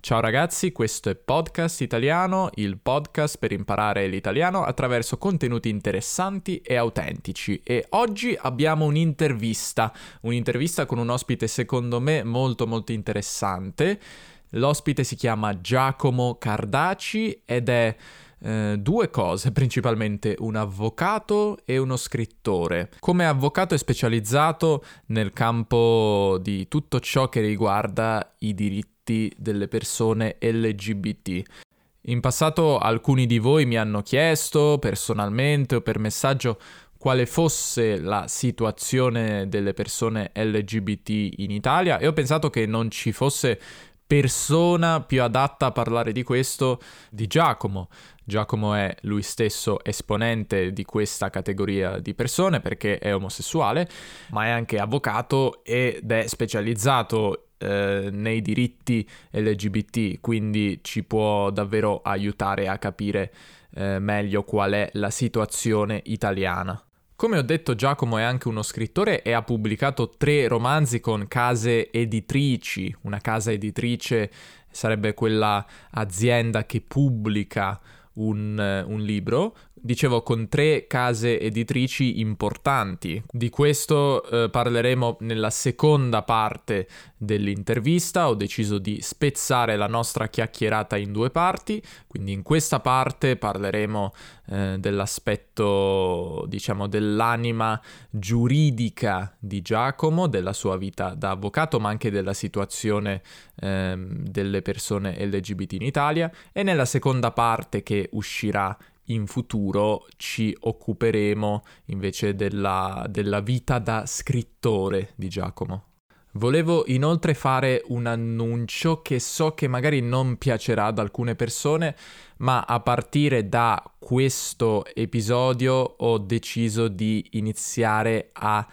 Ciao ragazzi, questo è Podcast Italiano, il podcast per imparare l'italiano attraverso contenuti interessanti e autentici. E oggi abbiamo un'intervista, un'intervista con un ospite secondo me molto molto interessante. L'ospite si chiama Giacomo Cardaci ed è eh, due cose principalmente, un avvocato e uno scrittore. Come avvocato è specializzato nel campo di tutto ciò che riguarda i diritti diritti delle persone LGBT. In passato alcuni di voi mi hanno chiesto personalmente o per messaggio quale fosse la situazione delle persone LGBT in Italia e ho pensato che non ci fosse persona più adatta a parlare di questo di Giacomo. Giacomo è lui stesso esponente di questa categoria di persone perché è omosessuale, ma è anche avvocato ed è specializzato eh, nei diritti LGBT, quindi ci può davvero aiutare a capire eh, meglio qual è la situazione italiana. Come ho detto, Giacomo è anche uno scrittore e ha pubblicato tre romanzi con case editrici. Una casa editrice sarebbe quella azienda che pubblica un, un libro, dicevo con tre case editrici importanti. Di questo eh, parleremo nella seconda parte dell'intervista. Ho deciso di spezzare la nostra chiacchierata in due parti, quindi in questa parte parleremo eh, dell'aspetto, diciamo, dell'anima giuridica di Giacomo, della sua vita da avvocato, ma anche della situazione eh, delle persone LGBT in Italia e nella seconda parte che uscirà in futuro ci occuperemo invece della, della vita da scrittore di Giacomo. Volevo inoltre fare un annuncio che so che magari non piacerà ad alcune persone, ma a partire da questo episodio ho deciso di iniziare a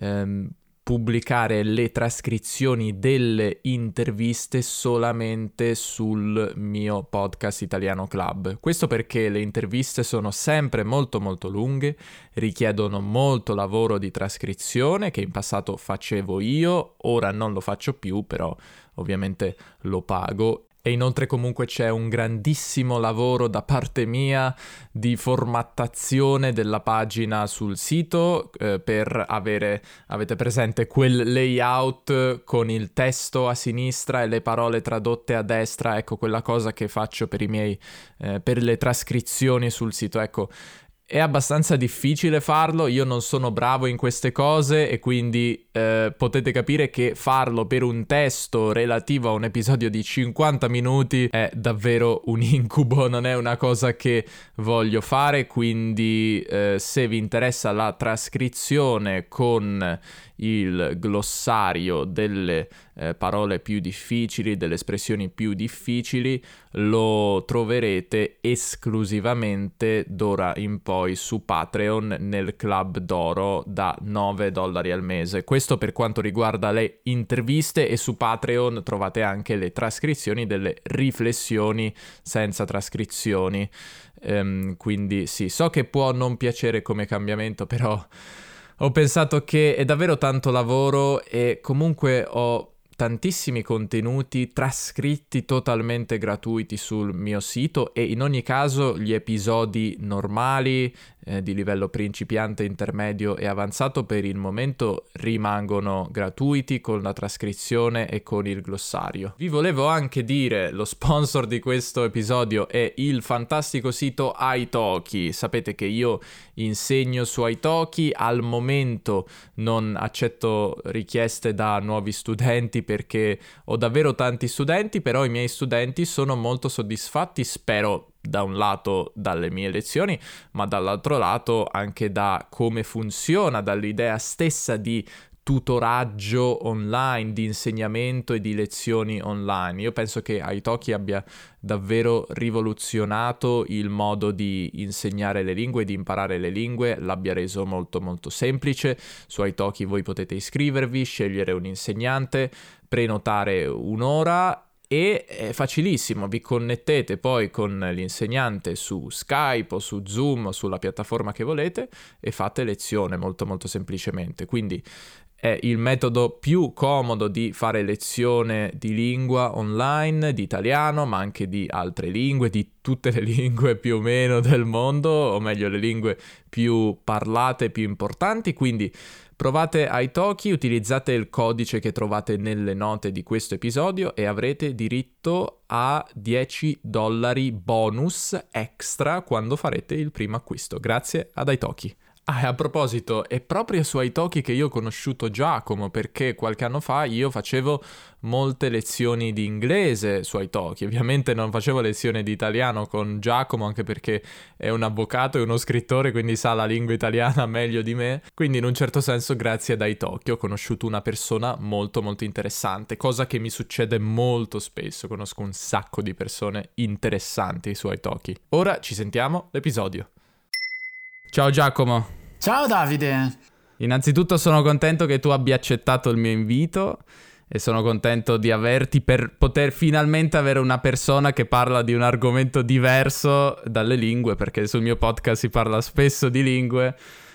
ehm, pubblicare le trascrizioni delle interviste solamente sul mio podcast Italiano Club. Questo perché le interviste sono sempre molto molto lunghe, richiedono molto lavoro di trascrizione che in passato facevo io, ora non lo faccio più, però ovviamente lo pago e inoltre comunque c'è un grandissimo lavoro da parte mia di formattazione della pagina sul sito eh, per avere, avete presente, quel layout con il testo a sinistra e le parole tradotte a destra, ecco quella cosa che faccio per i miei, eh, per le trascrizioni sul sito, ecco è abbastanza difficile farlo, io non sono bravo in queste cose e quindi eh, potete capire che farlo per un testo relativo a un episodio di 50 minuti è davvero un incubo, non è una cosa che voglio fare, quindi eh, se vi interessa la trascrizione con il glossario delle eh, parole più difficili, delle espressioni più difficili, lo troverete esclusivamente d'ora in poi su Patreon nel club d'oro da 9 dollari al mese. Questo per quanto riguarda le interviste e su Patreon trovate anche le trascrizioni delle riflessioni senza trascrizioni. Um, quindi sì, so che può non piacere come cambiamento, però ho pensato che è davvero tanto lavoro e comunque ho tantissimi contenuti trascritti totalmente gratuiti sul mio sito e in ogni caso gli episodi normali eh, di livello principiante, intermedio e avanzato per il momento rimangono gratuiti con la trascrizione e con il glossario. Vi volevo anche dire, lo sponsor di questo episodio è il fantastico sito Italki. Sapete che io insegno su Italki, al momento non accetto richieste da nuovi studenti perché ho davvero tanti studenti, però i miei studenti sono molto soddisfatti, spero da un lato dalle mie lezioni, ma dall'altro lato anche da come funziona, dall'idea stessa di tutoraggio online, di insegnamento e di lezioni online. Io penso che Italki abbia davvero rivoluzionato il modo di insegnare le lingue, di imparare le lingue, l'abbia reso molto molto semplice. Su Italki voi potete iscrivervi, scegliere un insegnante, prenotare un'ora e è facilissimo, vi connettete poi con l'insegnante su Skype o su Zoom o sulla piattaforma che volete e fate lezione molto molto semplicemente. Quindi è il metodo più comodo di fare lezione di lingua online, di italiano, ma anche di altre lingue, di tutte le lingue più o meno del mondo, o meglio le lingue più parlate, più importanti, quindi Provate Italki, utilizzate il codice che trovate nelle note di questo episodio e avrete diritto a 10 dollari bonus extra quando farete il primo acquisto. Grazie ad Italki. Ah, a proposito, è proprio su Italki che io ho conosciuto Giacomo perché qualche anno fa io facevo molte lezioni di inglese su Italki. Ovviamente non facevo lezioni di italiano con Giacomo anche perché è un avvocato e uno scrittore, quindi sa la lingua italiana meglio di me. Quindi in un certo senso grazie ad Italki ho conosciuto una persona molto molto interessante, cosa che mi succede molto spesso. Conosco un sacco di persone interessanti su Italki. Ora ci sentiamo l'episodio. Ciao Giacomo. Ciao Davide. Innanzitutto sono contento che tu abbia accettato il mio invito e sono contento di averti per poter finalmente avere una persona che parla di un argomento diverso dalle lingue, perché sul mio podcast si parla spesso di lingue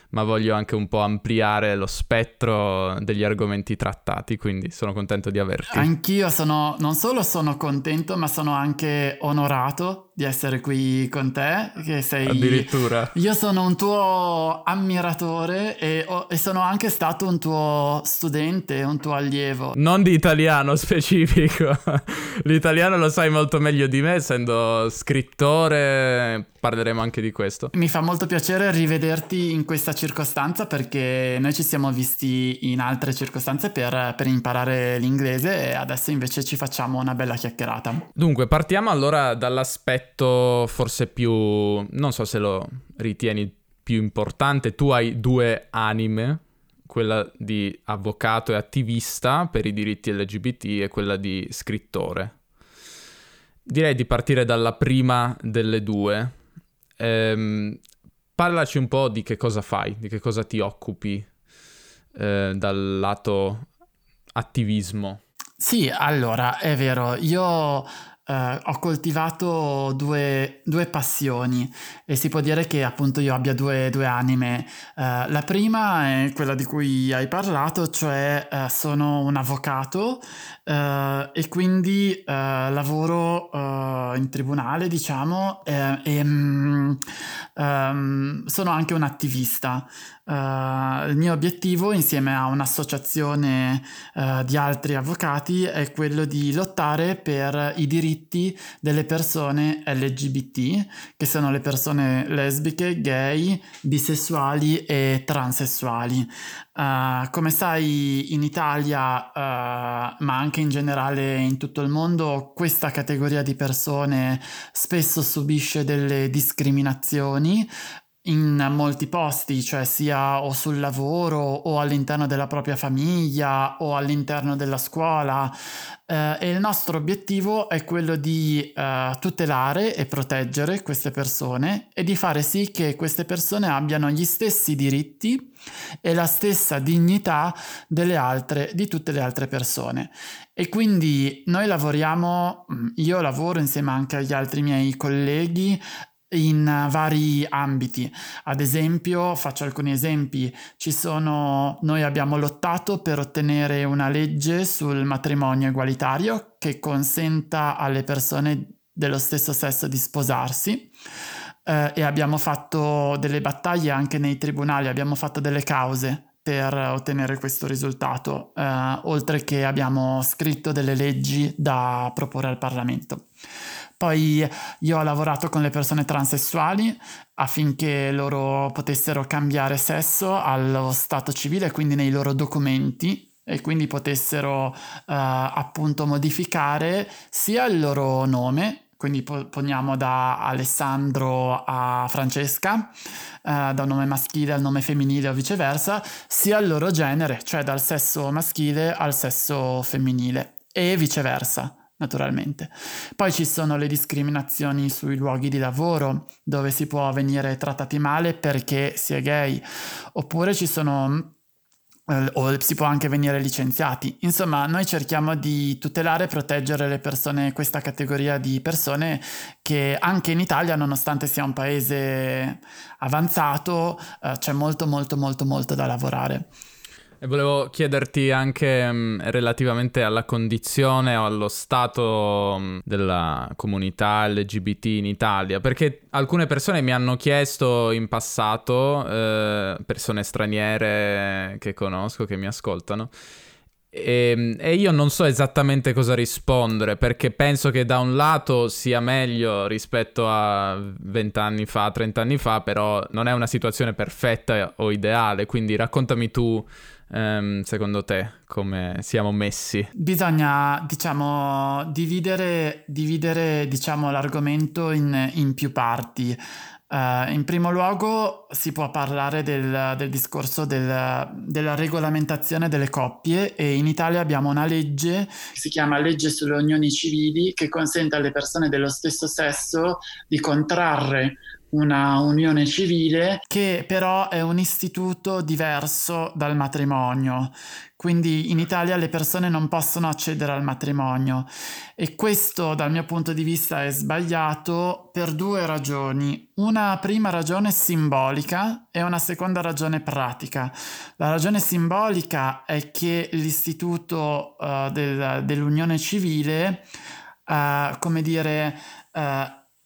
ma voglio anche un po' ampliare lo spettro degli argomenti trattati, quindi sono contento di averti. Anch'io sono, non solo sono contento, ma sono anche onorato di essere qui con te, che sei... Addirittura. Io sono un tuo ammiratore e, ho, e sono anche stato un tuo studente, un tuo allievo. Non di italiano specifico, l'italiano lo sai molto meglio di me, essendo scrittore, parleremo anche di questo. Mi fa molto piacere rivederti in questa circostanza perché noi ci siamo visti in altre circostanze per, per, imparare l'inglese e adesso invece ci facciamo una bella chiacchierata. Dunque, partiamo allora dall'aspetto forse più... non so se lo ritieni più importante. Tu hai due anime, quella di avvocato e attivista per i diritti LGBT e quella di scrittore. Direi di partire dalla prima delle due, Ehm, parlaci un po' di che cosa fai, di che cosa ti occupi eh, dal lato attivismo. Sì, allora, è vero, io Uh, ho coltivato due, due, passioni e si può dire che appunto io abbia due, due anime. Uh, la prima è quella di cui hai parlato, cioè uh, sono un avvocato e quindi lavoro in tribunale, diciamo, e um, sono anche un attivista. Uh, il mio obiettivo insieme a un'associazione uh, di altri avvocati è quello di lottare per i diritti delle persone LGBT, che sono le persone lesbiche, gay, bisessuali e transessuali. Uh, come sai in Italia, ma anche in generale in tutto il mondo, questa categoria di persone spesso subisce delle discriminazioni in molti posti, cioè sia o sul lavoro o all'interno della propria famiglia o all'interno della scuola. Eh, e il nostro obiettivo è quello di eh, tutelare e proteggere queste persone e di fare sì che queste persone abbiano gli stessi diritti e la stessa dignità delle altre, di tutte le altre persone. E quindi noi lavoriamo, mm, io lavoro insieme anche agli altri miei colleghi in vari ambiti. Ad esempio, faccio alcuni esempi, ci sono noi abbiamo lottato per ottenere una legge sul matrimonio egualitario che consenta alle persone dello stesso sesso di sposarsi. Eh, e abbiamo fatto delle battaglie anche nei tribunali, abbiamo fatto delle cause per ottenere questo risultato, eh, oltre che abbiamo scritto delle leggi da proporre al Parlamento. Poi io ho lavorato con le persone transessuali affinché loro potessero cambiare sesso allo stato civile, quindi nei loro documenti e quindi potessero uh, appunto modificare sia il loro nome, quindi poniamo da Alessandro a Francesca, uh, da un nome maschile al nome femminile o viceversa, sia il loro genere, cioè dal sesso maschile al sesso femminile e viceversa naturalmente. Poi ci sono le discriminazioni sui luoghi di lavoro, dove si può venire trattati male perché si è gay, oppure ci sono eh, o si può anche venire licenziati. Insomma, noi cerchiamo di tutelare e proteggere le persone, questa categoria di persone che anche in Italia, nonostante sia un paese avanzato, eh, c'è molto molto molto molto da lavorare. E volevo chiederti anche mh, mm, relativamente alla condizione o allo stato mh, mm, della comunità LGBT in Italia, perché alcune persone mi hanno chiesto in passato, eh, persone straniere che conosco, che mi ascoltano, e, ehm, e, io non so esattamente cosa rispondere perché penso che da un lato sia meglio rispetto a 20 anni fa, 30 anni fa, però non è una situazione perfetta o ideale, quindi raccontami tu Um, secondo te come siamo messi? Bisogna, diciamo, dividere, dividere diciamo, l'argomento in, in più parti. Uh, in primo luogo si può parlare del, del discorso del, della regolamentazione delle coppie e in Italia abbiamo una legge che si chiama legge sulle unioni civili che consente alle persone dello stesso sesso di contrarre una unione civile che però è un istituto diverso dal matrimonio. Quindi in Italia le persone non possono accedere al matrimonio e questo dal mio punto di vista è sbagliato per due ragioni. Una prima ragione simbolica e una seconda ragione pratica. La ragione simbolica è che l'istituto uh, del, dell'unione civile, uh, come dire, uh,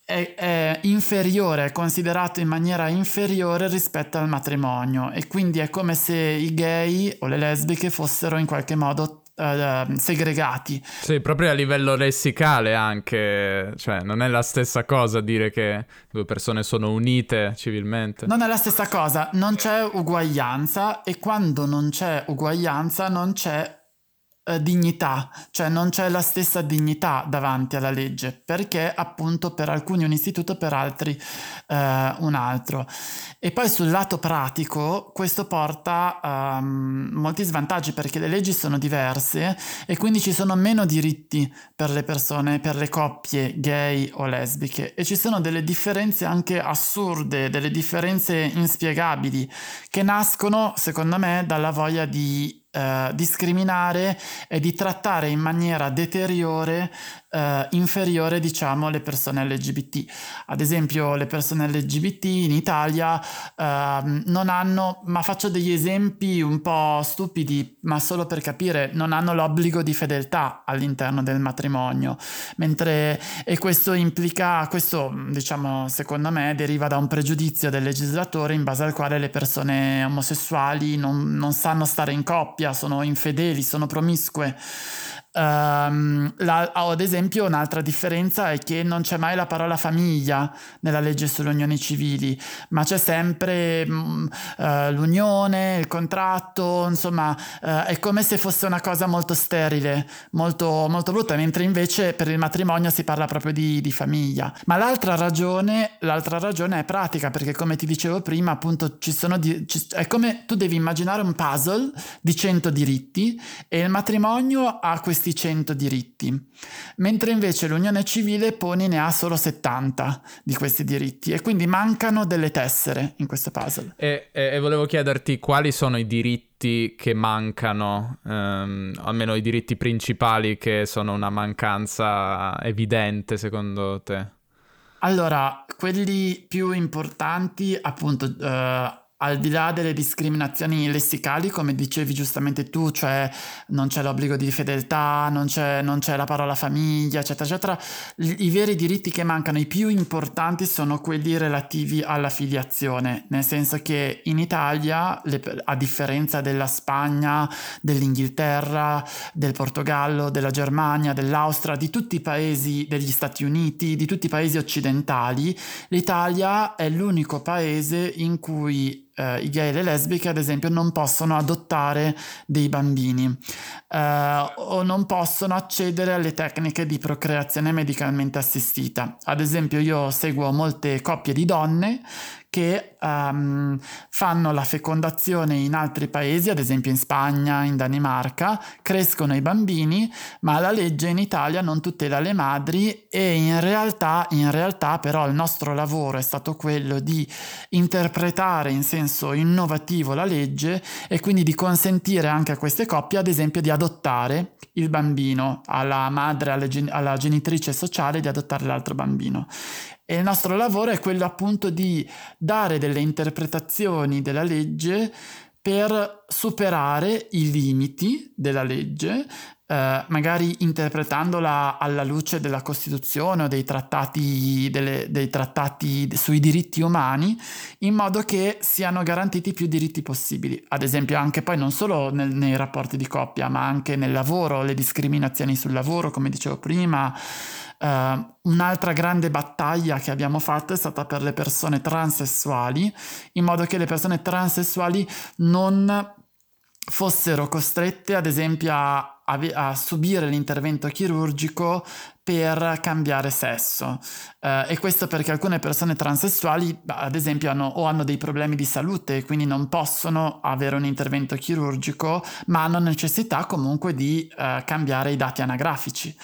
è, è, inferiore, è considerato in maniera inferiore rispetto al matrimonio e quindi è come se i gay o le lesbiche fossero in qualche modo uh, segregati. Sì, proprio a livello lessicale anche, cioè non è la stessa cosa dire che due persone sono unite civilmente. Non è la stessa cosa, non c'è uguaglianza e quando non c'è uguaglianza non c'è eh, dignità, cioè non c'è la stessa dignità davanti alla legge, perché appunto per alcuni un istituto, per altri eh, un altro. E poi sul lato pratico questo porta um, molti svantaggi perché le leggi sono diverse e quindi ci sono meno diritti per le persone, per le coppie gay o lesbiche e ci sono delle differenze anche assurde, delle differenze inspiegabili che nascono secondo me dalla voglia di eh, discriminare e di trattare in maniera deteriore eh, inferiore diciamo le persone LGBT. Ad esempio le persone LGBT in Italia eh, non hanno, ma faccio degli esempi un po' stupidi, ma solo per capire, non hanno l'obbligo di fedeltà all'interno del matrimonio, mentre e questo implica, questo diciamo secondo me deriva da un pregiudizio del legislatore in base al quale le persone omosessuali non, non sanno stare in coppia, sono infedeli, sono promiscue. Um, la, ad esempio, un'altra differenza è che non c'è mai la parola famiglia nella legge sulle unioni civili, ma c'è sempre uh, l'unione, il contratto, insomma, uh, è come se fosse una cosa molto sterile, molto, molto brutta, mentre invece per il matrimonio si parla proprio di, di famiglia. Ma l'altra ragione, l'altra ragione è pratica, perché come ti dicevo prima, appunto, ci sono di, ci, è come tu devi immaginare un puzzle di 100 diritti e il matrimonio ha questi questi 100 diritti, mentre invece l'unione civile poni ne ha solo 70 di questi diritti e quindi mancano delle tessere in questo puzzle. E, e, e volevo chiederti quali sono i diritti che mancano, ehm, almeno i diritti principali che sono una mancanza evidente secondo te? Allora, quelli più importanti, appunto, uh, al di là delle discriminazioni lessicali, come dicevi giustamente tu, cioè non c'è l'obbligo di fedeltà, non c'è, non c'è la parola famiglia, eccetera, eccetera, i, veri diritti che mancano, i più importanti, sono quelli relativi alla filiazione, nel senso che in Italia, le, a differenza della Spagna, dell'Inghilterra, del Portogallo, della Germania, dell'Austria, di tutti i paesi degli Stati Uniti, di tutti i paesi occidentali, l'Italia è l'unico paese in cui eh, i gay e le lesbiche, ad esempio, non possono adottare dei bambini eh, o non possono accedere alle tecniche di procreazione medicalmente assistita. Ad esempio, io seguo molte coppie di donne che um, fanno la fecondazione in altri paesi, ad esempio in Spagna, in Danimarca, crescono i bambini, ma la legge in Italia non tutela le madri e in realtà, in realtà però il nostro lavoro è stato quello di interpretare in senso innovativo la legge e quindi di consentire anche a queste coppie, ad esempio, di adottare il bambino, alla madre, alla, gen- alla genitrice sociale di adottare l'altro bambino. E il nostro lavoro è quello appunto di dare delle interpretazioni della legge per superare i limiti della legge, eh, magari interpretandola alla luce della Costituzione o dei trattati, delle, dei trattati sui diritti umani, in modo che siano garantiti più diritti possibili. Ad esempio anche poi non solo nel, nei rapporti di coppia, ma anche nel lavoro, le discriminazioni sul lavoro, come dicevo prima. Uh, un'altra grande battaglia che abbiamo fatto è stata per le persone transessuali, in modo che le persone transessuali non fossero costrette ad esempio a, a, a subire l'intervento chirurgico per cambiare sesso uh, e questo perché alcune persone transessuali ad esempio hanno, o hanno dei problemi di salute quindi non possono avere un intervento chirurgico ma hanno necessità comunque di uh, cambiare i dati anagrafici.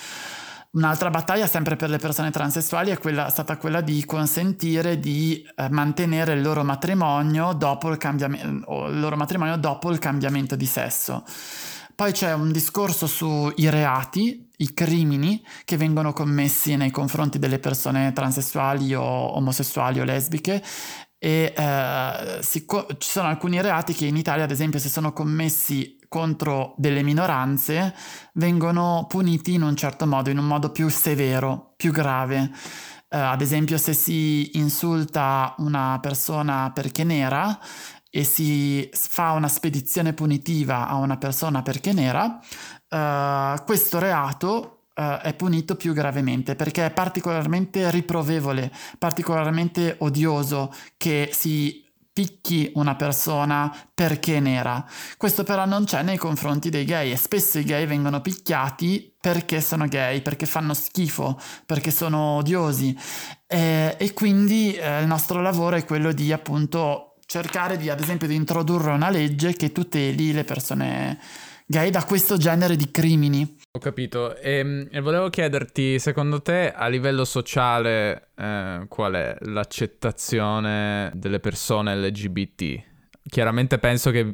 Un'altra battaglia sempre per le persone transessuali è quella, stata quella di consentire di eh, mantenere il loro, matrimonio dopo il, cambiamento, il loro matrimonio dopo il cambiamento di sesso. Poi c'è un discorso sui reati, i crimini che vengono commessi nei confronti delle persone transessuali o omosessuali o lesbiche e eh, co- ci sono alcuni reati che in Italia, ad esempio, se sono commessi contro delle minoranze vengono puniti in un certo modo, in un modo più severo, più grave. Uh, ad esempio, se si insulta una persona perché nera e si fa una spedizione punitiva a una persona perché nera, uh, questo reato uh, è punito più gravemente perché è particolarmente riprovevole, particolarmente odioso che si picchi una persona perché nera. Questo però non c'è nei confronti dei gay e spesso i gay vengono picchiati perché sono gay, perché fanno schifo, perché sono odiosi e, e quindi eh, il nostro lavoro è quello di appunto cercare di ad esempio di introdurre una legge che tuteli le persone gay da questo genere di crimini. Ho capito. E, ehm, e, volevo chiederti, secondo te, a livello sociale, eh, qual è l'accettazione delle persone LGBT? Chiaramente penso che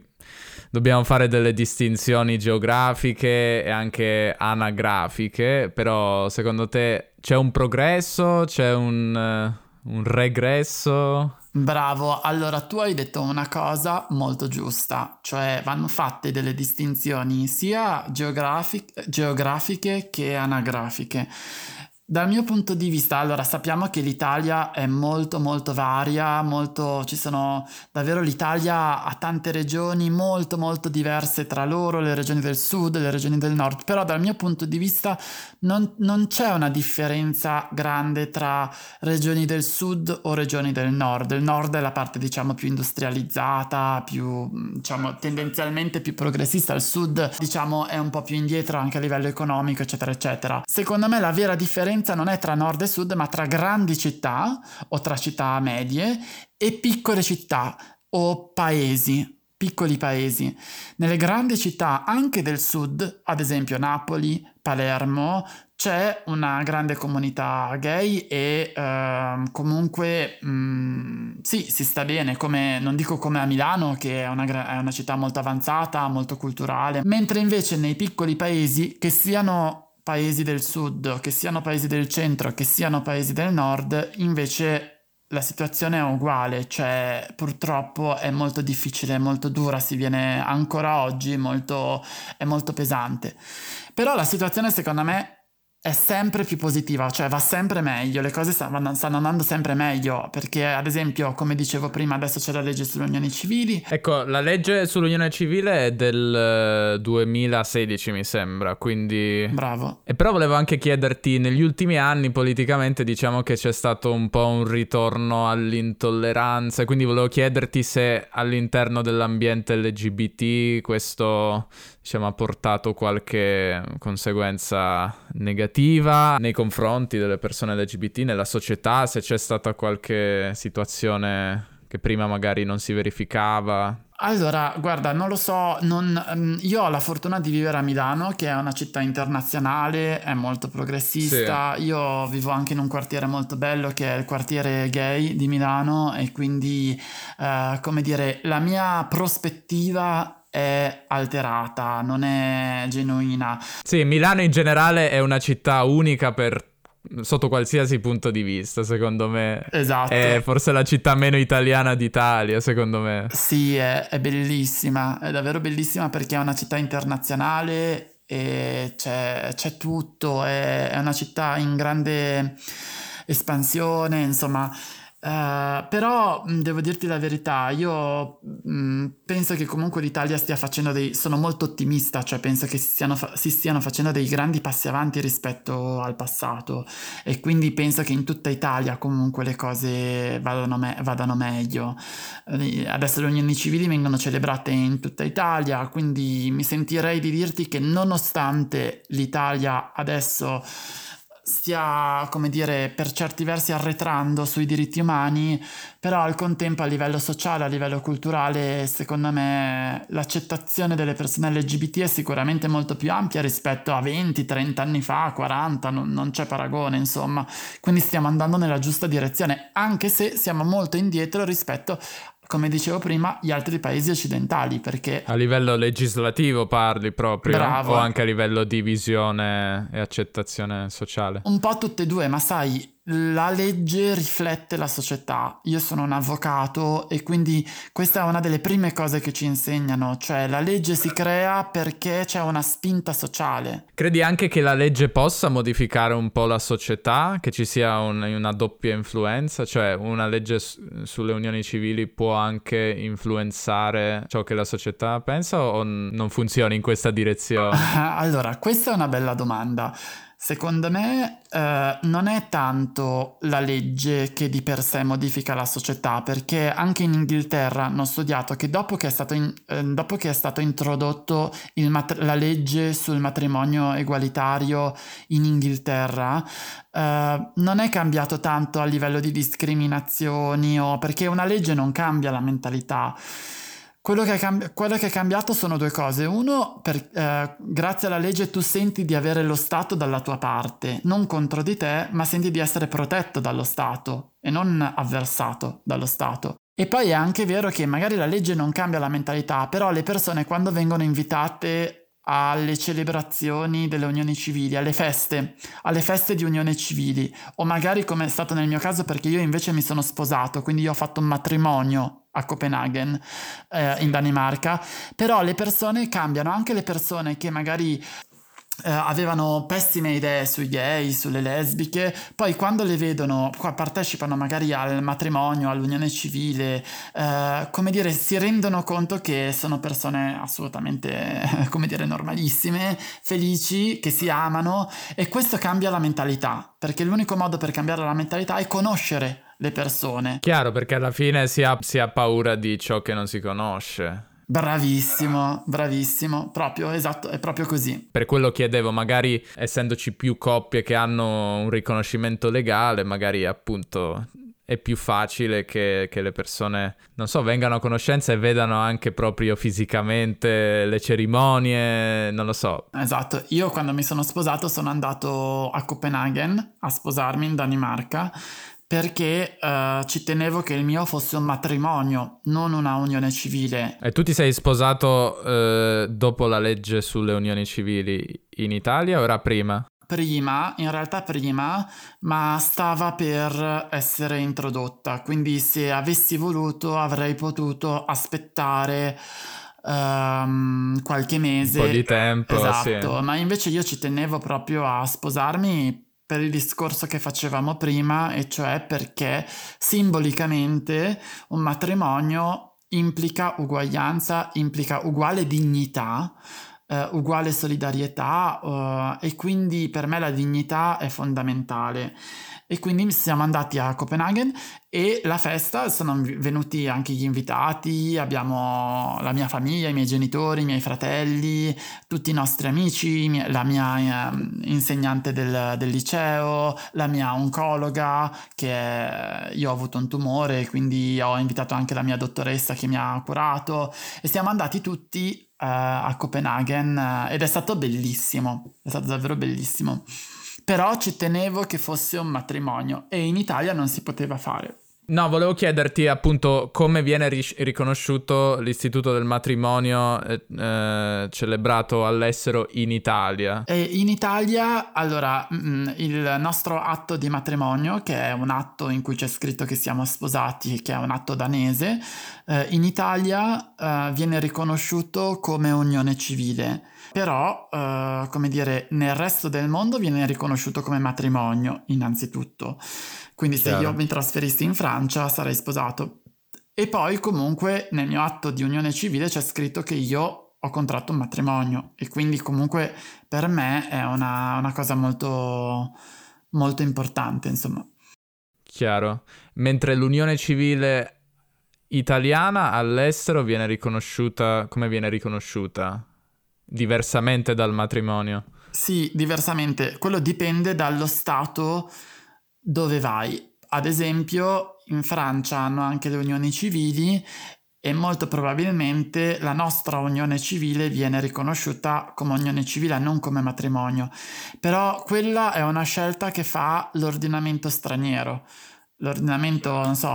dobbiamo fare delle distinzioni geografiche e anche anagrafiche, però secondo te c'è un progresso, c'è un, uh, un regresso? Bravo, allora tu hai detto una cosa molto giusta, cioè vanno fatte delle distinzioni sia geografic- geografiche che anagrafiche. Dal mio punto di vista, allora sappiamo che l'Italia è molto molto varia, molto, ci sono davvero l'Italia ha tante regioni molto molto diverse tra loro, le regioni del sud, le regioni del nord, però dal mio punto di vista non, non c'è una differenza grande tra regioni del sud o regioni del nord. Il nord è la parte diciamo più industrializzata, più diciamo tendenzialmente più progressista, il sud diciamo è un po' più indietro anche a livello economico eccetera eccetera. Secondo me la vera differenza differenza non è tra nord e sud, ma tra grandi città o tra città medie e piccole città o paesi, piccoli paesi. Nelle grandi città anche del sud, ad esempio Napoli, Palermo, c'è una grande comunità gay e uh, comunque mh, sì, si sta bene, come, non dico come a Milano che è una, è una città molto avanzata, molto culturale, mentre invece nei piccoli paesi che siano paesi del sud, che siano paesi del centro, che siano paesi del nord, invece la situazione è uguale, cioè purtroppo è molto difficile, è molto dura, si viene ancora oggi molto, è molto pesante. Però la situazione secondo me è sempre più positiva, cioè va sempre meglio, le cose stanno, stanno, andando sempre meglio, perché ad esempio, come dicevo prima, adesso c'è la legge sulle unioni civili. Ecco, la legge sull'unione civile è del 2016 mi sembra, quindi... Bravo. E però volevo anche chiederti, negli ultimi anni politicamente diciamo che c'è stato un po' un ritorno all'intolleranza, quindi volevo chiederti se all'interno dell'ambiente LGBT questo diciamo, ha portato qualche conseguenza negativa nei confronti delle persone LGBT nella società, se c'è stata qualche situazione che prima magari non si verificava. Allora, guarda, non lo so, non, mm, io ho la fortuna di vivere a Milano, che è una città internazionale, è molto progressista. Sì. Io vivo anche in un quartiere molto bello che è il quartiere gay di Milano e quindi, eh, come dire, la mia prospettiva è alterata, non è genuina. Sì, Milano in generale è una città unica per sotto qualsiasi punto di vista, secondo me. Esatto. È forse la città meno italiana d'Italia, secondo me. Sì, è, è bellissima, è davvero bellissima perché è una città internazionale e c'è, c'è tutto, è, è una città in grande espansione, insomma Uh, però devo dirti la verità, io mh, penso che comunque l'Italia stia facendo dei... sono molto ottimista, cioè penso che si stiano, fa- si stiano, facendo dei grandi passi avanti rispetto al passato e quindi penso che in tutta Italia comunque le cose vadano, me- vadano meglio. Uh, adesso le unioni civili vengono celebrate in tutta Italia, quindi mi sentirei di dirti che nonostante l'Italia adesso stia, come dire, per certi versi arretrando sui diritti umani, però al contempo a livello sociale, a livello culturale, secondo me l'accettazione delle persone LGBT è sicuramente molto più ampia rispetto a 20, 30 anni fa, 40, non, non c'è paragone, insomma. Quindi stiamo andando nella giusta direzione, anche se siamo molto indietro rispetto come dicevo prima, gli altri paesi occidentali, perché... A livello legislativo parli proprio? Bravo. O anche a livello di visione e accettazione sociale? Un po' tutte e due, ma sai, la legge riflette la società. Io sono un avvocato e quindi questa è una delle prime cose che ci insegnano, cioè la legge si crea perché c'è una spinta sociale. Credi anche che la legge possa modificare un po' la società, che ci sia un, una doppia influenza, cioè una legge su, sulle unioni civili può anche influenzare ciò che la società pensa o non funziona in questa direzione? allora, questa è una bella domanda. Secondo me eh, non è tanto la legge che di per sé modifica la società, perché anche in Inghilterra hanno studiato che dopo che è stato, in, eh, dopo che è stato introdotto mat- la legge sul matrimonio egualitario in Inghilterra, eh, non è cambiato tanto a livello di discriminazioni o perché una legge non cambia la mentalità. Quello che, cambi- quello che, è cambiato sono due cose. Uno, per, eh, grazie alla legge tu senti di avere lo Stato dalla tua parte, non contro di te, ma senti di essere protetto dallo Stato e non avversato dallo Stato. E poi è anche vero che magari la legge non cambia la mentalità, però le persone quando vengono invitate alle celebrazioni delle unioni civili, alle feste, alle feste di unione civili, o magari come è stato nel mio caso perché io invece mi sono sposato, quindi io ho fatto un matrimonio a Copenaghen, eh, in Danimarca, però le persone cambiano, anche le persone che magari eh, avevano pessime idee sui gay, sulle lesbiche, poi quando le vedono, partecipano magari al matrimonio, all'unione civile, eh, come dire, si rendono conto che sono persone assolutamente, come dire, normalissime, felici, che si amano e questo cambia la mentalità, perché l'unico modo per cambiare la mentalità è conoscere le persone. Chiaro, perché alla fine si ha, si ha paura di ciò che non si conosce. Bravissimo, bravissimo, proprio esatto, è proprio così. Per quello chiedevo, magari essendoci più coppie che hanno un riconoscimento legale, magari appunto è più facile che, che, le persone, non so, vengano a conoscenza e vedano anche proprio fisicamente le cerimonie, non lo so. Esatto, io quando mi sono sposato sono andato a Copenaghen a sposarmi in Danimarca perché uh, ci tenevo che il mio fosse un matrimonio, non una unione civile. E tu ti sei sposato uh, dopo la legge sulle unioni civili in Italia o era prima? Prima, in realtà prima, ma stava per essere introdotta, quindi se avessi voluto avrei potuto aspettare um, qualche mese. Un po' di tempo, esatto, sì. ma invece io ci tenevo proprio a sposarmi per il discorso che facevamo prima, e cioè perché simbolicamente un matrimonio implica uguaglianza, implica uguale dignità, eh, uguale solidarietà eh, e quindi per me la dignità è fondamentale e quindi siamo andati a Copenaghen e la festa sono venuti anche gli invitati, abbiamo la mia famiglia, i miei genitori, i miei fratelli, tutti i nostri amici, la mia eh, insegnante del, del, liceo, la mia oncologa che io ho avuto un tumore quindi ho invitato anche la mia dottoressa che mi ha curato e siamo andati tutti eh, a Copenaghen eh, ed è stato bellissimo, è stato davvero bellissimo però ci tenevo che fosse un matrimonio e in Italia non si poteva fare. No, volevo chiederti appunto come viene ri- riconosciuto l'istituto del matrimonio eh, eh, celebrato all'estero in Italia. E in Italia, allora, mh, mm, il nostro atto di matrimonio, che è un atto in cui c'è scritto che siamo sposati, che è un atto danese, eh, in Italia eh, viene riconosciuto come unione civile. Però, eh, come dire, nel resto del mondo viene riconosciuto come matrimonio, innanzitutto. Quindi se Chiaro. io mi trasferissi in Francia sarei sposato. E poi comunque nel mio atto di unione civile c'è scritto che io ho contratto un matrimonio e quindi comunque per me è una, una cosa molto, molto importante, insomma. Chiaro. Mentre l'unione civile italiana all'estero viene riconosciuta come viene riconosciuta? Diversamente dal matrimonio? Sì, diversamente. Quello dipende dallo stato dove vai. Ad esempio, in Francia hanno anche le unioni civili e molto probabilmente la nostra unione civile viene riconosciuta come unione civile, non come matrimonio. Però quella è una scelta che fa l'ordinamento straniero l'ordinamento, non so,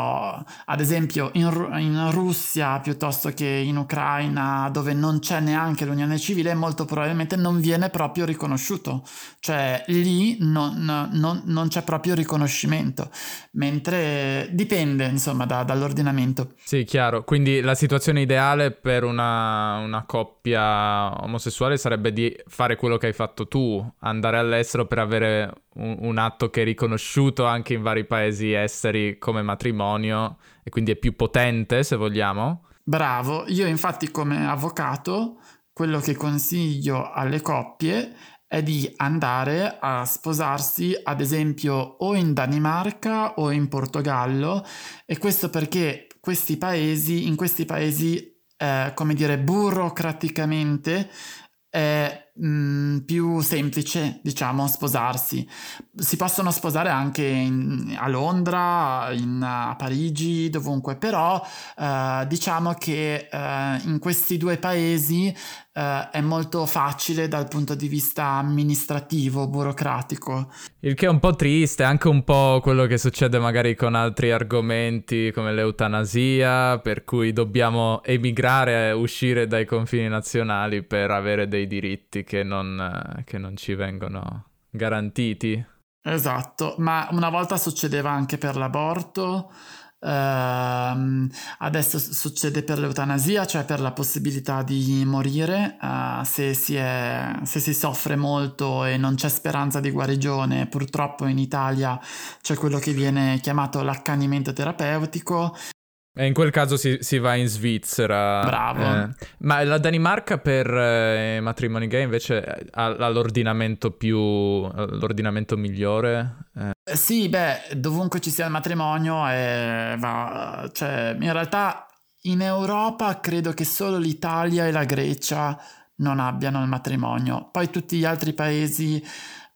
ad esempio in, in, Russia piuttosto che in Ucraina, dove non c'è neanche l'unione civile, molto probabilmente non viene proprio riconosciuto. Cioè lì non, non, non c'è proprio riconoscimento, mentre dipende, insomma, da, dall'ordinamento. Sì, chiaro. Quindi la situazione ideale per una, una coppia omosessuale sarebbe di fare quello che hai fatto tu, andare all'estero per avere un, un, atto che è riconosciuto anche in vari paesi esteri come matrimonio e quindi è più potente se vogliamo. Bravo, io infatti come avvocato quello che consiglio alle coppie è di andare a sposarsi ad esempio o in Danimarca o in Portogallo e questo perché questi paesi, in questi paesi, eh, come dire, burocraticamente è mh, mm, più semplice, diciamo, sposarsi. Si possono sposare anche in, a Londra, in, a Parigi, dovunque, però eh, diciamo che eh, in questi due paesi eh, è molto facile dal punto di vista amministrativo, burocratico. Il che è un po' triste, anche un po' quello che succede magari con altri argomenti come l'eutanasia, per cui dobbiamo emigrare, uscire dai confini nazionali per avere dei diritti che non, che non ci vengono garantiti. Esatto, ma una volta succedeva anche per l'aborto, Uh, adesso succede per l'eutanasia, cioè per la possibilità di morire uh, se, si è, se, si soffre molto e non c'è speranza di guarigione. Purtroppo in Italia c'è quello che viene chiamato l'accanimento terapeutico, e in quel caso si, si va in Svizzera. Bravo. Eh. Ma la Danimarca per eh, matrimoni gay invece ha, ha l'ordinamento più... l'ordinamento migliore? Eh. eh. Sì, beh, dovunque ci sia il matrimonio. Va, cioè, in realtà in Europa credo che solo l'Italia e la Grecia non abbiano il matrimonio. Poi tutti gli altri paesi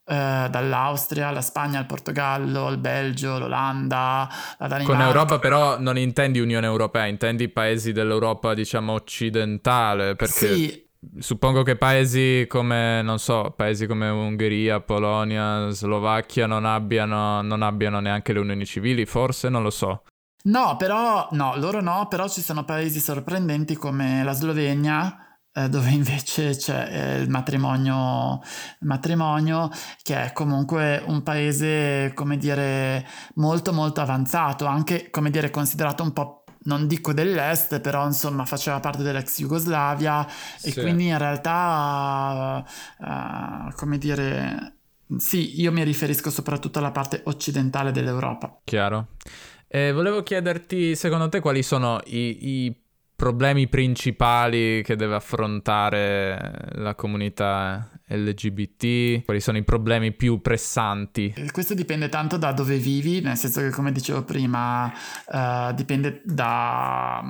eh, dall'Austria, la Spagna, il Portogallo, il Belgio, l'Olanda, la Danimarca. Con Europa però non intendi Unione Europea, intendi paesi dell'Europa diciamo occidentale, perché... Sì. Suppongo che paesi come, non so, paesi come Ungheria, Polonia, Slovacchia non abbiano, non abbiano neanche le unioni civili, forse, non lo so. No, però, no, loro no, però ci sono paesi sorprendenti come la Slovenia, eh, dove invece c'è eh, il matrimonio, matrimonio, che è comunque un paese, come dire, molto molto avanzato, anche, come dire, considerato un po' non dico dell'est, però insomma faceva parte dell'ex Jugoslavia sì. e quindi in realtà, uh, come dire, sì, io mi riferisco soprattutto alla parte occidentale dell'Europa. Chiaro. Eh, volevo chiederti, secondo te, quali sono i, i problemi principali che deve affrontare la comunità LGBT? Quali sono i problemi più pressanti? Questo dipende tanto da dove vivi, nel senso che come dicevo prima uh, dipende da,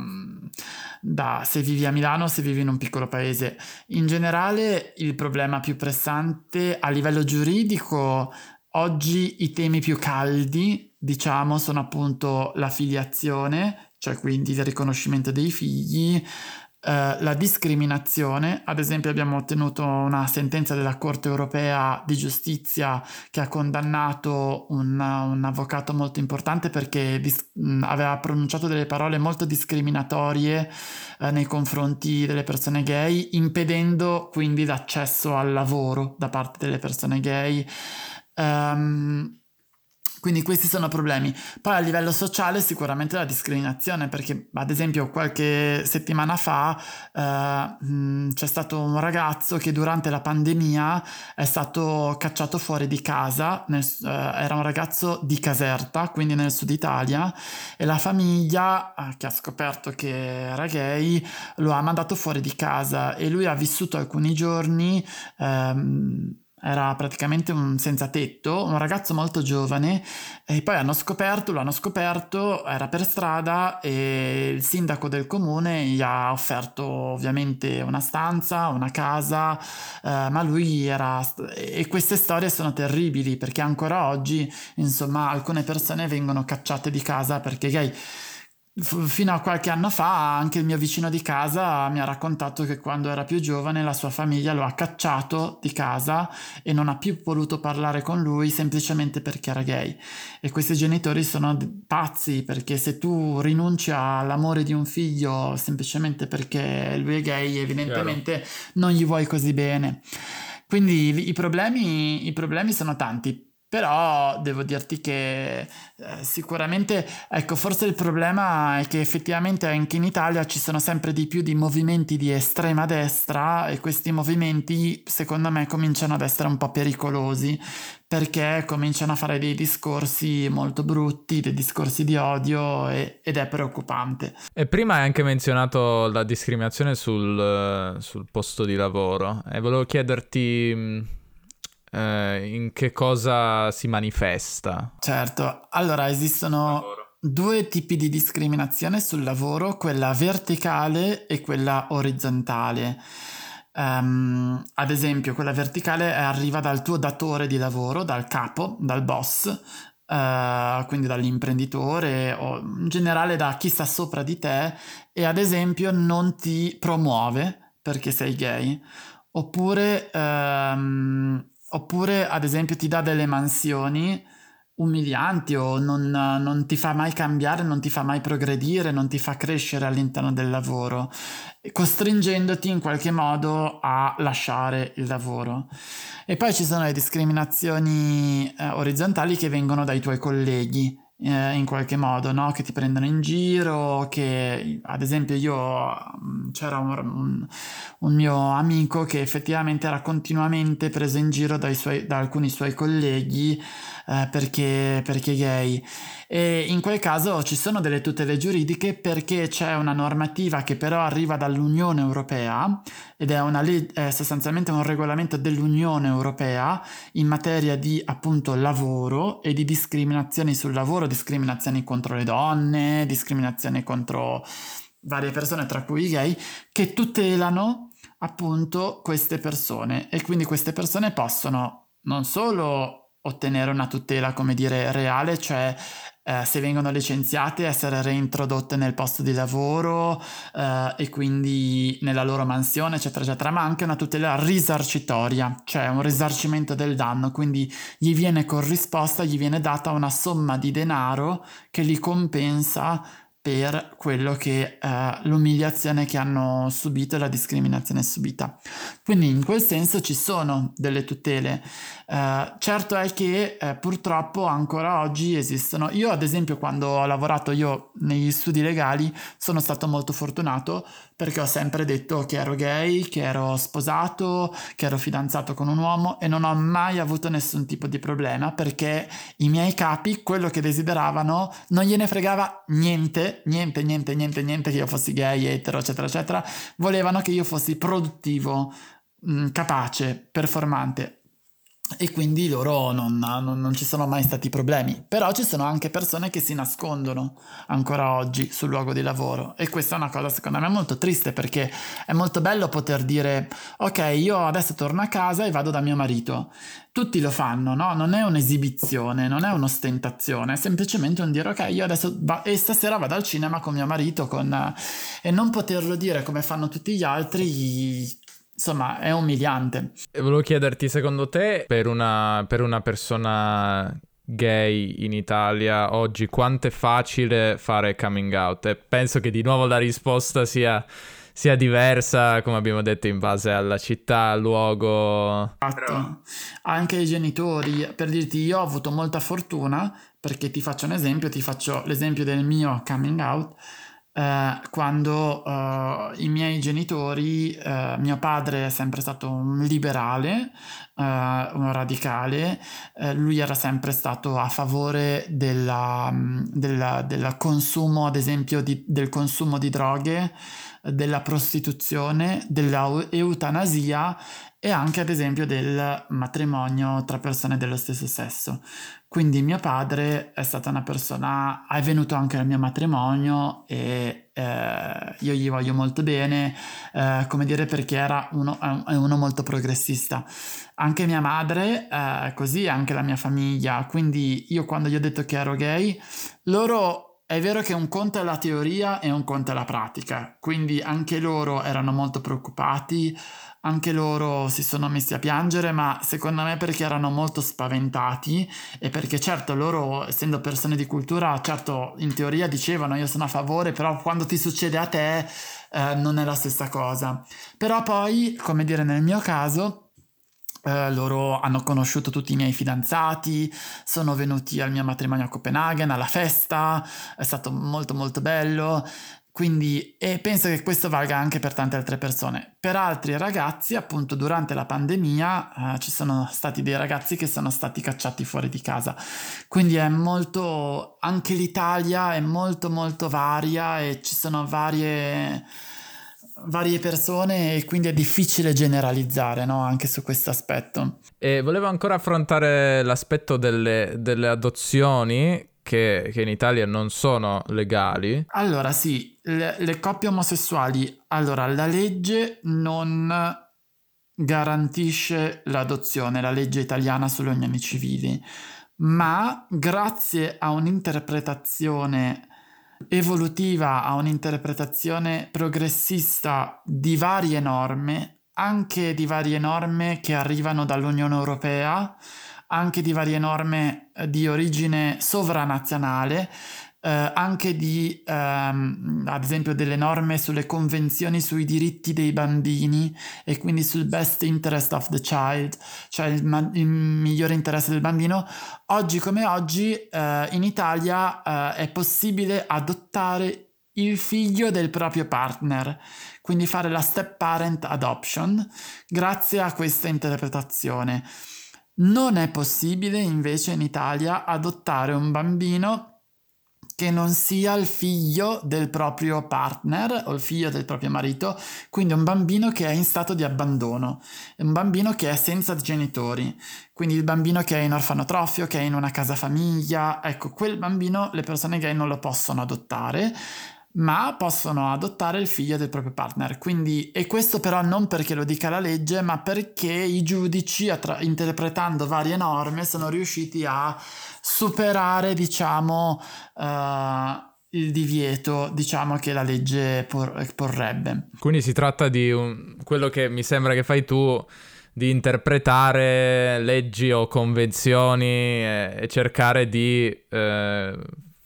da se vivi a Milano o se vivi in un piccolo paese. In generale il problema più pressante a livello giuridico Oggi i temi più caldi, diciamo, sono appunto la filiazione, cioè quindi il riconoscimento dei figli, eh, la discriminazione, ad esempio abbiamo ottenuto una sentenza della Corte europea di giustizia che ha condannato un, un avvocato molto importante perché dis- aveva pronunciato delle parole molto discriminatorie eh, nei confronti delle persone gay, impedendo quindi l'accesso al lavoro da parte delle persone gay. Um, quindi questi sono problemi. Poi a livello sociale sicuramente la discriminazione, perché ad esempio qualche settimana fa eh, mh, c'è stato un ragazzo che durante la pandemia è stato cacciato fuori di casa, nel, eh, era un ragazzo di Caserta, quindi nel sud Italia, e la famiglia eh, che ha scoperto che era gay lo ha mandato fuori di casa e lui ha vissuto alcuni giorni ehm, era praticamente un senza tetto, un ragazzo molto giovane e poi hanno scoperto, lo hanno scoperto, era per strada e il sindaco del comune gli ha offerto ovviamente una stanza, una casa, eh, ma lui era... e queste storie sono terribili perché ancora oggi, insomma, alcune persone vengono cacciate di casa perché gay Fino a qualche anno fa anche il mio vicino di casa mi ha raccontato che quando era più giovane la sua famiglia lo ha cacciato di casa e non ha più voluto parlare con lui semplicemente perché era gay. E questi genitori sono pazzi perché se tu rinunci all'amore di un figlio semplicemente perché lui è gay, evidentemente Chiaro. non gli vuoi così bene. Quindi i problemi, i problemi sono tanti però devo dirti che eh, sicuramente, ecco, forse il problema è che effettivamente anche in Italia ci sono sempre di più di movimenti di estrema destra e questi movimenti secondo me cominciano ad essere un po' pericolosi perché cominciano a fare dei discorsi molto brutti, dei discorsi di odio e, ed è preoccupante. E prima hai anche menzionato la discriminazione sul, sul posto di lavoro e volevo chiederti eh, in che cosa si manifesta? Certo, allora esistono due tipi di discriminazione sul lavoro, quella verticale e quella orizzontale. Um, ad esempio, quella verticale arriva dal tuo datore di lavoro, dal capo, dal boss, uh, quindi dall'imprenditore o in generale da chi sta sopra di te e ad esempio non ti promuove perché sei gay. Oppure um, Oppure, ad esempio, ti dà delle mansioni umilianti o non, non, ti fa mai cambiare, non ti fa mai progredire, non ti fa crescere all'interno del lavoro, costringendoti in qualche modo a lasciare il lavoro. E poi ci sono le discriminazioni eh, orizzontali che vengono dai tuoi colleghi, eh, in qualche modo, no? che ti prendono in giro, che ad esempio io mm, c'era un, un, mio amico che effettivamente era continuamente preso in giro suoi, da alcuni suoi colleghi eh, perché, perché gay. E in quel caso ci sono delle tutele giuridiche perché c'è una normativa che però arriva dall'Unione Europea ed è, una è sostanzialmente un regolamento dell'Unione Europea in materia di appunto lavoro e di discriminazioni sul lavoro, discriminazioni contro le donne, discriminazioni contro varie persone, tra cui i gay, che tutelano appunto queste persone. E quindi queste persone possono non solo ottenere una tutela, come dire, reale, cioè eh, se vengono licenziate essere reintrodotte nel posto di lavoro eh, e quindi nella loro mansione, eccetera, eccetera, ma anche una tutela risarcitoria, cioè un risarcimento del danno, quindi gli viene corrisposta, gli viene data una somma di denaro che li compensa per quello che è l'umiliazione che hanno subito e la discriminazione subita. Quindi in quel senso ci sono delle tutele. Uh, certo è che uh, purtroppo ancora oggi esistono. Io ad esempio quando ho lavorato io negli studi legali sono stato molto fortunato perché ho sempre detto che ero gay, che ero sposato, che ero fidanzato con un uomo e non ho mai avuto nessun tipo di problema perché i miei capi quello che desideravano non gliene fregava niente, niente, niente, niente, niente che io fossi gay, etero, eccetera, eccetera. Volevano che io fossi produttivo, mm, capace, performante e quindi loro non, non, non, ci sono mai stati problemi. Però ci sono anche persone che si nascondono ancora oggi sul luogo di lavoro e questa è una cosa secondo me molto triste perché è molto bello poter dire ok io adesso torno a casa e vado da mio marito. Tutti lo fanno, no? Non è un'esibizione, non è un'ostentazione, è semplicemente un dire ok io adesso va- e stasera vado al cinema con mio marito con... e non poterlo dire come fanno tutti gli altri insomma è umiliante. E volevo chiederti, secondo te, per una, per una persona gay in Italia oggi, quanto è facile fare coming out? E penso che di nuovo la risposta sia sia diversa, come abbiamo detto, in base alla città, al luogo. Esatto. Anche i genitori, per dirti, io ho avuto molta fortuna, perché ti faccio un esempio, ti faccio l'esempio del mio coming out eh, quando eh, i miei genitori, eh, mio padre è sempre stato un liberale, un radicale, lui era sempre stato a favore del consumo, ad esempio, di, del consumo di droghe, della prostituzione, dell'eutanasia e anche ad esempio del matrimonio tra persone dello stesso sesso. Quindi mio padre è stata una persona, è venuto anche al mio matrimonio e eh, io gli voglio molto bene, eh, come dire perché era uno, è uno molto progressista. Anche mia madre eh, così, anche la mia famiglia, quindi io quando gli ho detto che ero gay, loro è vero che un conto è la teoria e un conto è la pratica, quindi anche loro erano molto preoccupati, anche loro si sono messi a piangere, ma secondo me perché erano molto spaventati e perché certo loro, essendo persone di cultura, certo in teoria dicevano io sono a favore, però quando ti succede a te eh, non è la stessa cosa. Però poi, come dire nel mio caso, Uh, loro hanno conosciuto tutti i miei fidanzati, sono venuti al mio matrimonio a Copenaghen, alla festa, è stato molto molto bello quindi, e penso che questo valga anche per tante altre persone. Per altri ragazzi, appunto, durante la pandemia eh, ci sono stati dei ragazzi che sono stati cacciati fuori di casa. Quindi è molto, anche l'Italia è molto molto varia e ci sono varie, varie persone e quindi è difficile generalizzare no? anche su questo aspetto. E volevo ancora affrontare l'aspetto delle, delle adozioni che, che, in Italia non sono legali. Allora sì, le, le coppie omosessuali, allora la legge non garantisce l'adozione, la legge italiana sulle unioni civili, ma grazie a un'interpretazione evolutiva, a un'interpretazione progressista di varie norme, anche di varie norme che arrivano dall'Unione Europea, anche di varie norme eh, di origine sovranazionale, eh, anche di, ehm, ad esempio, delle norme sulle convenzioni sui diritti dei bambini e quindi sul best interest of the child, cioè il, ma- il migliore interesse del bambino. Oggi come oggi eh, in Italia eh, è possibile adottare il figlio del proprio partner, quindi fare la step parent adoption grazie a questa interpretazione. Non è possibile invece in Italia adottare un bambino che non sia il figlio del proprio partner o il figlio del proprio marito, quindi un bambino che è in stato di abbandono, un bambino che è senza genitori, quindi il bambino che è in orfanotrofio, che è in una casa famiglia, ecco, quel bambino le persone gay non lo possono adottare, ma possono adottare il figlio del proprio partner. Quindi, e questo però non perché lo dica la legge, ma perché i giudici, attra- interpretando varie norme, sono riusciti a superare, diciamo, uh, il divieto, diciamo, che la legge por- porrebbe. Quindi si tratta di un... quello che mi sembra che fai tu di interpretare leggi o convenzioni e, e cercare di eh,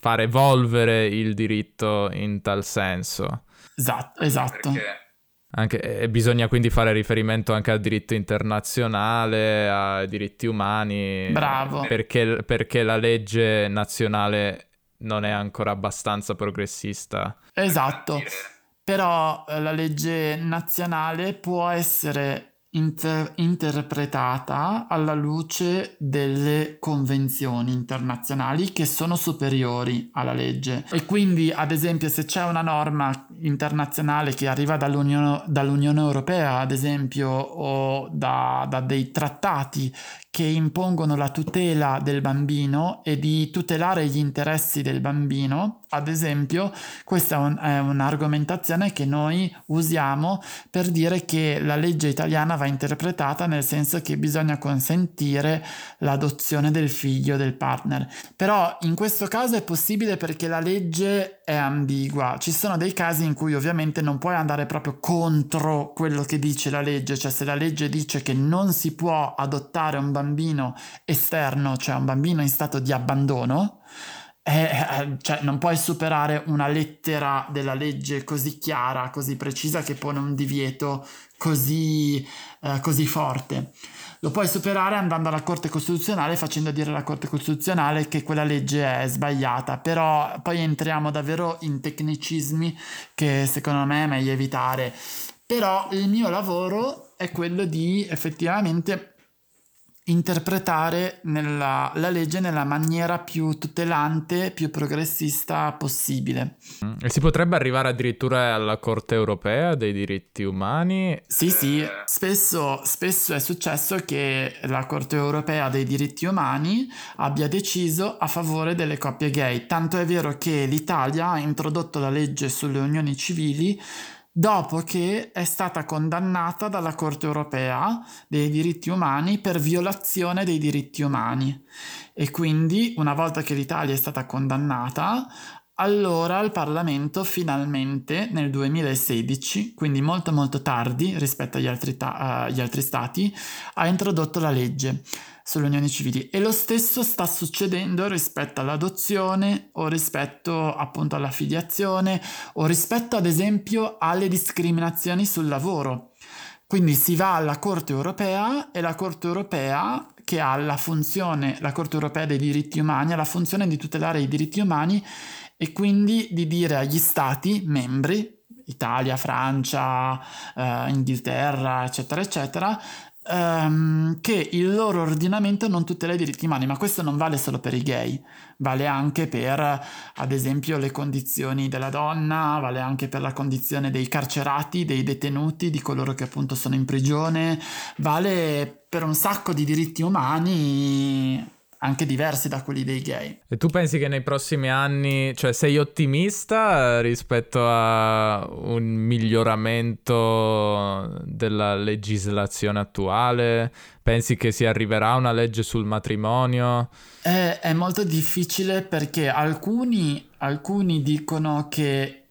far evolvere il diritto in tal senso. Esatto, esatto. Anche, e bisogna quindi fare riferimento anche al diritto internazionale, ai diritti umani. Bravo. Perché, perché la legge nazionale non è ancora abbastanza progressista. Esatto. Però eh, la legge nazionale può essere inter- interpretata alla luce delle convenzioni internazionali che sono superiori alla legge. E quindi, ad esempio, se c'è una norma internazionale che arriva dall'Unione, dall'Unione Europea, ad esempio, o da, da dei trattati che impongono la tutela del bambino e di tutelare gli interessi del bambino, ad esempio, questa è, un, è, un'argomentazione che noi usiamo per dire che la legge italiana va interpretata nel senso che bisogna consentire l'adozione del figlio del partner. Però in questo caso è possibile perché la legge è ambigua. Ci sono dei casi in cui ovviamente non puoi andare proprio contro quello che dice la legge, cioè se la legge dice che non si può adottare un bambino esterno, cioè un bambino in stato di abbandono, eh, eh, cioè non puoi superare una lettera della legge così chiara, così precisa che pone un divieto così, eh, così forte. Lo puoi superare andando alla Corte Costituzionale facendo dire alla Corte Costituzionale che quella legge è sbagliata, però poi entriamo davvero in tecnicismi che secondo me è meglio evitare. Però il mio lavoro è quello di effettivamente interpretare nella, la legge nella maniera più tutelante, più progressista possibile. Mm. E si potrebbe arrivare addirittura alla Corte europea dei diritti umani? Sì, sì, spesso, spesso è successo che la Corte europea dei diritti umani abbia deciso a favore delle coppie gay, tanto è vero che l'Italia ha introdotto la legge sulle unioni civili dopo che è stata condannata dalla Corte europea dei diritti umani per violazione dei diritti umani. E quindi, una volta che l'Italia è stata condannata, allora il Parlamento finalmente nel 2016, quindi molto molto tardi rispetto agli altri, ta- agli altri stati, ha introdotto la legge sulle unioni civili e lo stesso sta succedendo rispetto all'adozione o rispetto appunto alla filiazione o rispetto ad esempio alle discriminazioni sul lavoro. Quindi si va alla Corte europea e la Corte europea che ha la funzione, la Corte europea dei diritti umani, ha la funzione di tutelare i diritti umani e quindi di dire agli stati membri, Italia, Francia, eh, Inghilterra, eccetera, eccetera, um, che il loro ordinamento non tutela i diritti umani, ma questo non vale solo per i gay, vale anche per, ad esempio, le condizioni della donna, vale anche per la condizione dei carcerati, dei detenuti, di coloro che appunto sono in prigione, vale per un sacco di diritti umani anche diversi da quelli dei gay. E tu pensi che nei prossimi anni, cioè sei ottimista rispetto a un miglioramento della legislazione attuale? Pensi che si arriverà a una legge sul matrimonio? È, è molto difficile perché alcuni, alcuni dicono che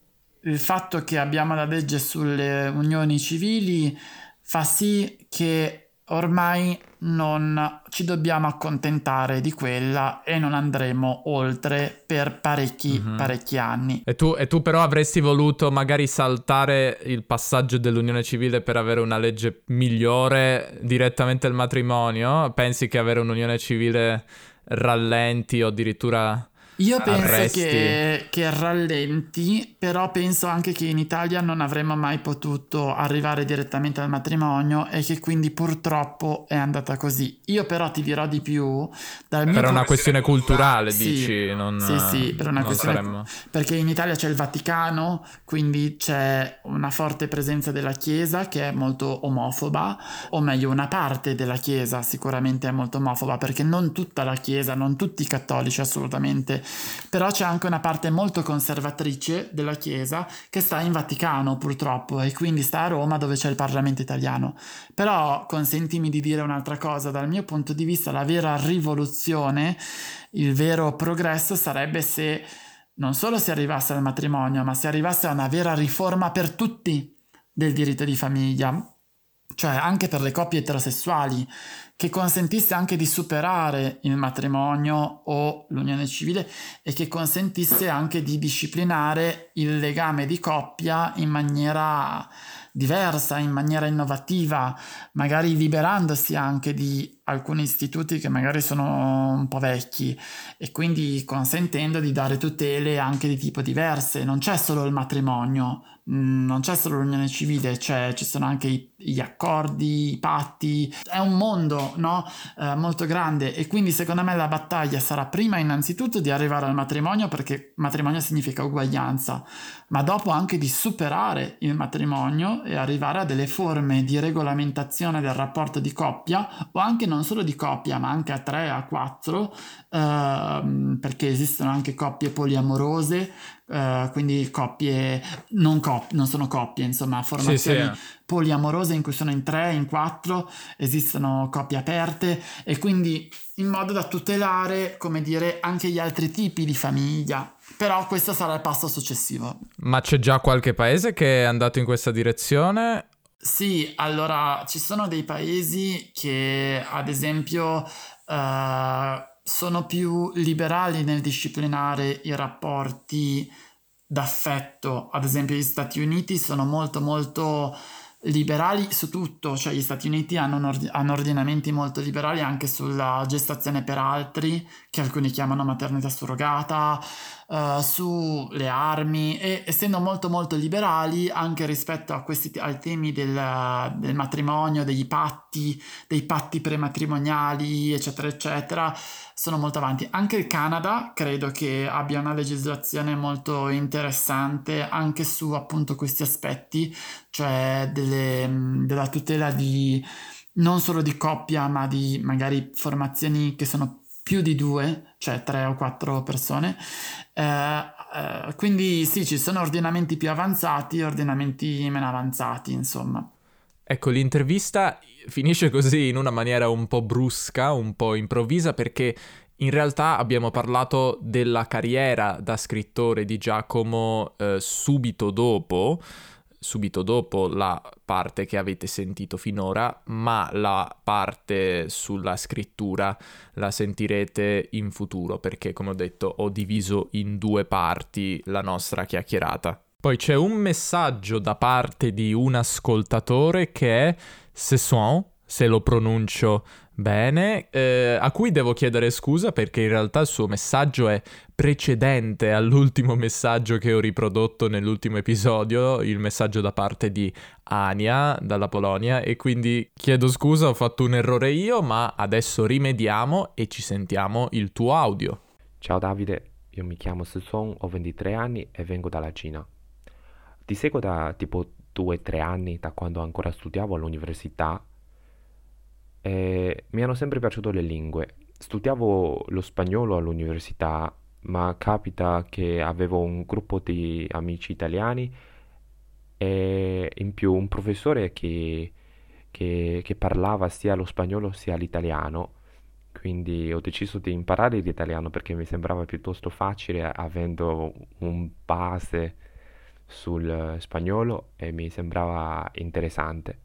il fatto che abbiamo la legge sulle unioni civili fa sì che ormai non ci dobbiamo accontentare di quella e non andremo oltre per parecchi, mm-hmm. parecchi anni. E tu, e tu, però avresti voluto magari saltare il passaggio dell'unione civile per avere una legge migliore direttamente al matrimonio? Pensi che avere un'unione civile rallenti o addirittura io penso che, che, rallenti, però penso anche che in Italia non avremmo mai potuto arrivare direttamente al matrimonio e che quindi purtroppo è andata così. Io però ti dirò di più. Dal per una questione culturale, sì, dici? Non, sì, sì, per una questione... Saremmo... Perché in Italia c'è il Vaticano, quindi c'è una forte presenza della Chiesa che è molto omofoba, o meglio una parte della Chiesa sicuramente è molto omofoba, perché non tutta la Chiesa, non tutti i cattolici assolutamente però c'è anche una parte molto conservatrice della Chiesa che sta in Vaticano purtroppo e quindi sta a Roma dove c'è il Parlamento italiano. Però consentimi di dire un'altra cosa, dal mio punto di vista la vera rivoluzione, il vero progresso sarebbe se non solo si arrivasse al matrimonio, ma si arrivasse a una vera riforma per tutti del diritto di famiglia, cioè anche per le coppie eterosessuali, che consentisse anche di superare il matrimonio o l'unione civile e che consentisse anche di disciplinare il legame di coppia in maniera diversa, in maniera innovativa, magari liberandosi anche di alcuni istituti che magari sono un po' vecchi e quindi consentendo di dare tutele anche di tipo diverse. Non c'è solo il matrimonio, Mm, non c'è solo l'unione civile, c'è, ci sono anche i, gli accordi, i patti, è un mondo no? eh, molto grande e quindi secondo me la battaglia sarà prima innanzitutto di arrivare al matrimonio perché matrimonio significa uguaglianza, ma dopo anche di superare il matrimonio e arrivare a delle forme di regolamentazione del rapporto di coppia o anche non solo di coppia ma anche a tre, a quattro, eh, perché esistono anche coppie poliamorose Uh, quindi coppie, non, cop- non, sono coppie, insomma, formazioni sì, sì. Eh. Poliamorose in cui sono in tre, in quattro, esistono coppie aperte e quindi in modo da tutelare, come dire, anche gli altri tipi di famiglia. Però questo sarà il passo successivo. Ma c'è già qualche paese che è andato in questa direzione? Sì, allora ci sono dei paesi che ad esempio uh, sono più liberali nel disciplinare i rapporti d'affetto. Ad esempio, gli Stati Uniti sono molto molto liberali su tutto, cioè gli Stati Uniti hanno, ord- hanno, ordinamenti molto liberali anche sulla gestazione per altri, che alcuni chiamano maternità surrogata, uh, sulle armi e essendo molto molto liberali anche rispetto a questi, ai temi del, del matrimonio, dei patti, dei patti prematrimoniali, eccetera, eccetera, sono molto avanti. Anche il Canada credo che abbia una legislazione molto interessante anche su appunto questi aspetti, cioè delle, della tutela di non solo di coppia, ma di magari formazioni che sono più di due, cioè tre o quattro persone. Eh, eh, quindi sì, ci sono ordinamenti più avanzati e ordinamenti meno avanzati, insomma. Ecco, l'intervista finisce così in una maniera un po' brusca, un po' improvvisa, perché in realtà abbiamo parlato della carriera da scrittore di Giacomo eh, subito dopo subito dopo la parte che avete sentito finora, ma la parte sulla scrittura la sentirete in futuro perché, come ho detto, ho diviso in due parti la nostra chiacchierata. Poi c'è un messaggio da parte di un ascoltatore che è Sesson, se lo pronuncio Bene, eh, a cui devo chiedere scusa perché in realtà il suo messaggio è precedente all'ultimo messaggio che ho riprodotto nell'ultimo episodio, il messaggio da parte di Ania dalla Polonia e quindi chiedo scusa, ho fatto un errore io, ma adesso rimediamo e ci sentiamo il tuo audio. Ciao Davide, io mi chiamo Sison, ho 23 anni e vengo dalla Cina. Ti seguo da tipo 2-3 anni, da quando ancora studiavo all'università e mi hanno sempre piaciuto le lingue. Studiavo lo spagnolo all'università, ma capita che avevo un gruppo di amici italiani e in più un professore che, che, che parlava sia lo spagnolo sia l'italiano. Quindi ho deciso di imparare l'italiano perché mi sembrava piuttosto facile avendo un base sul spagnolo e mi sembrava interessante.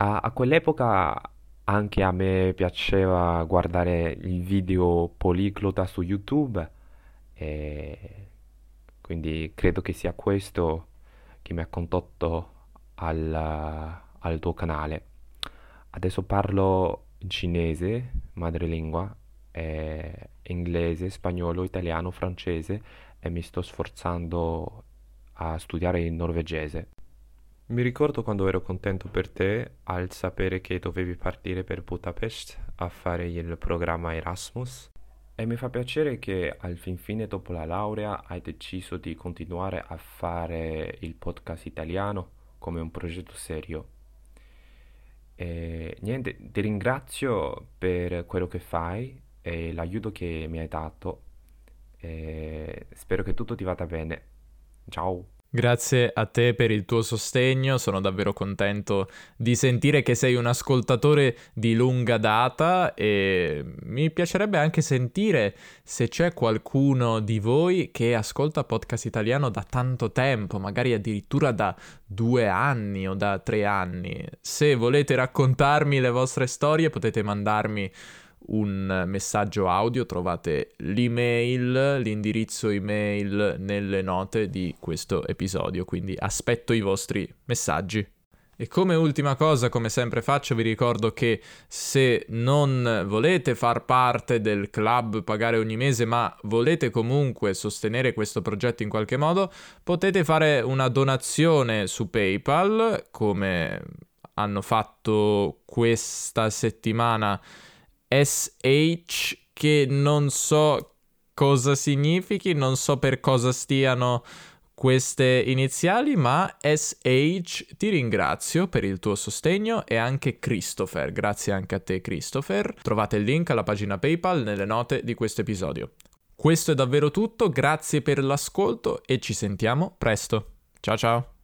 A, a quell'epoca anche a me piaceva guardare il video poliglota su YouTube e quindi credo che sia questo che mi ha condotto al, al tuo canale. Adesso parlo cinese, madrelingua, inglese, spagnolo, italiano, francese e mi sto sforzando a studiare il norvegese. Mi ricordo quando ero contento per te al sapere che dovevi partire per Budapest a fare il programma Erasmus e mi fa piacere che al fin fine dopo la laurea hai deciso di continuare a fare il podcast italiano come un progetto serio. E niente, ti ringrazio per quello che fai e l'aiuto che mi hai dato e spero che tutto ti vada bene. Ciao! Grazie a te per il tuo sostegno, sono davvero contento di sentire che sei un ascoltatore di lunga data e mi piacerebbe anche sentire se c'è qualcuno di voi che ascolta podcast italiano da tanto tempo, magari addirittura da due anni o da tre anni. Se volete raccontarmi le vostre storie potete mandarmi un messaggio audio, trovate l'email, l'indirizzo email nelle note di questo episodio, quindi aspetto i vostri messaggi. E come ultima cosa, come sempre faccio, vi ricordo che se non volete far parte del club pagare ogni mese, ma volete comunque sostenere questo progetto in qualche modo, potete fare una donazione su PayPal, come hanno fatto questa settimana SH che non so cosa significhi, non so per cosa stiano queste iniziali, ma SH ti ringrazio per il tuo sostegno e anche Christopher, grazie anche a te Christopher. Trovate il link alla pagina PayPal nelle note di questo episodio. Questo è davvero tutto, grazie per l'ascolto e ci sentiamo presto. Ciao ciao!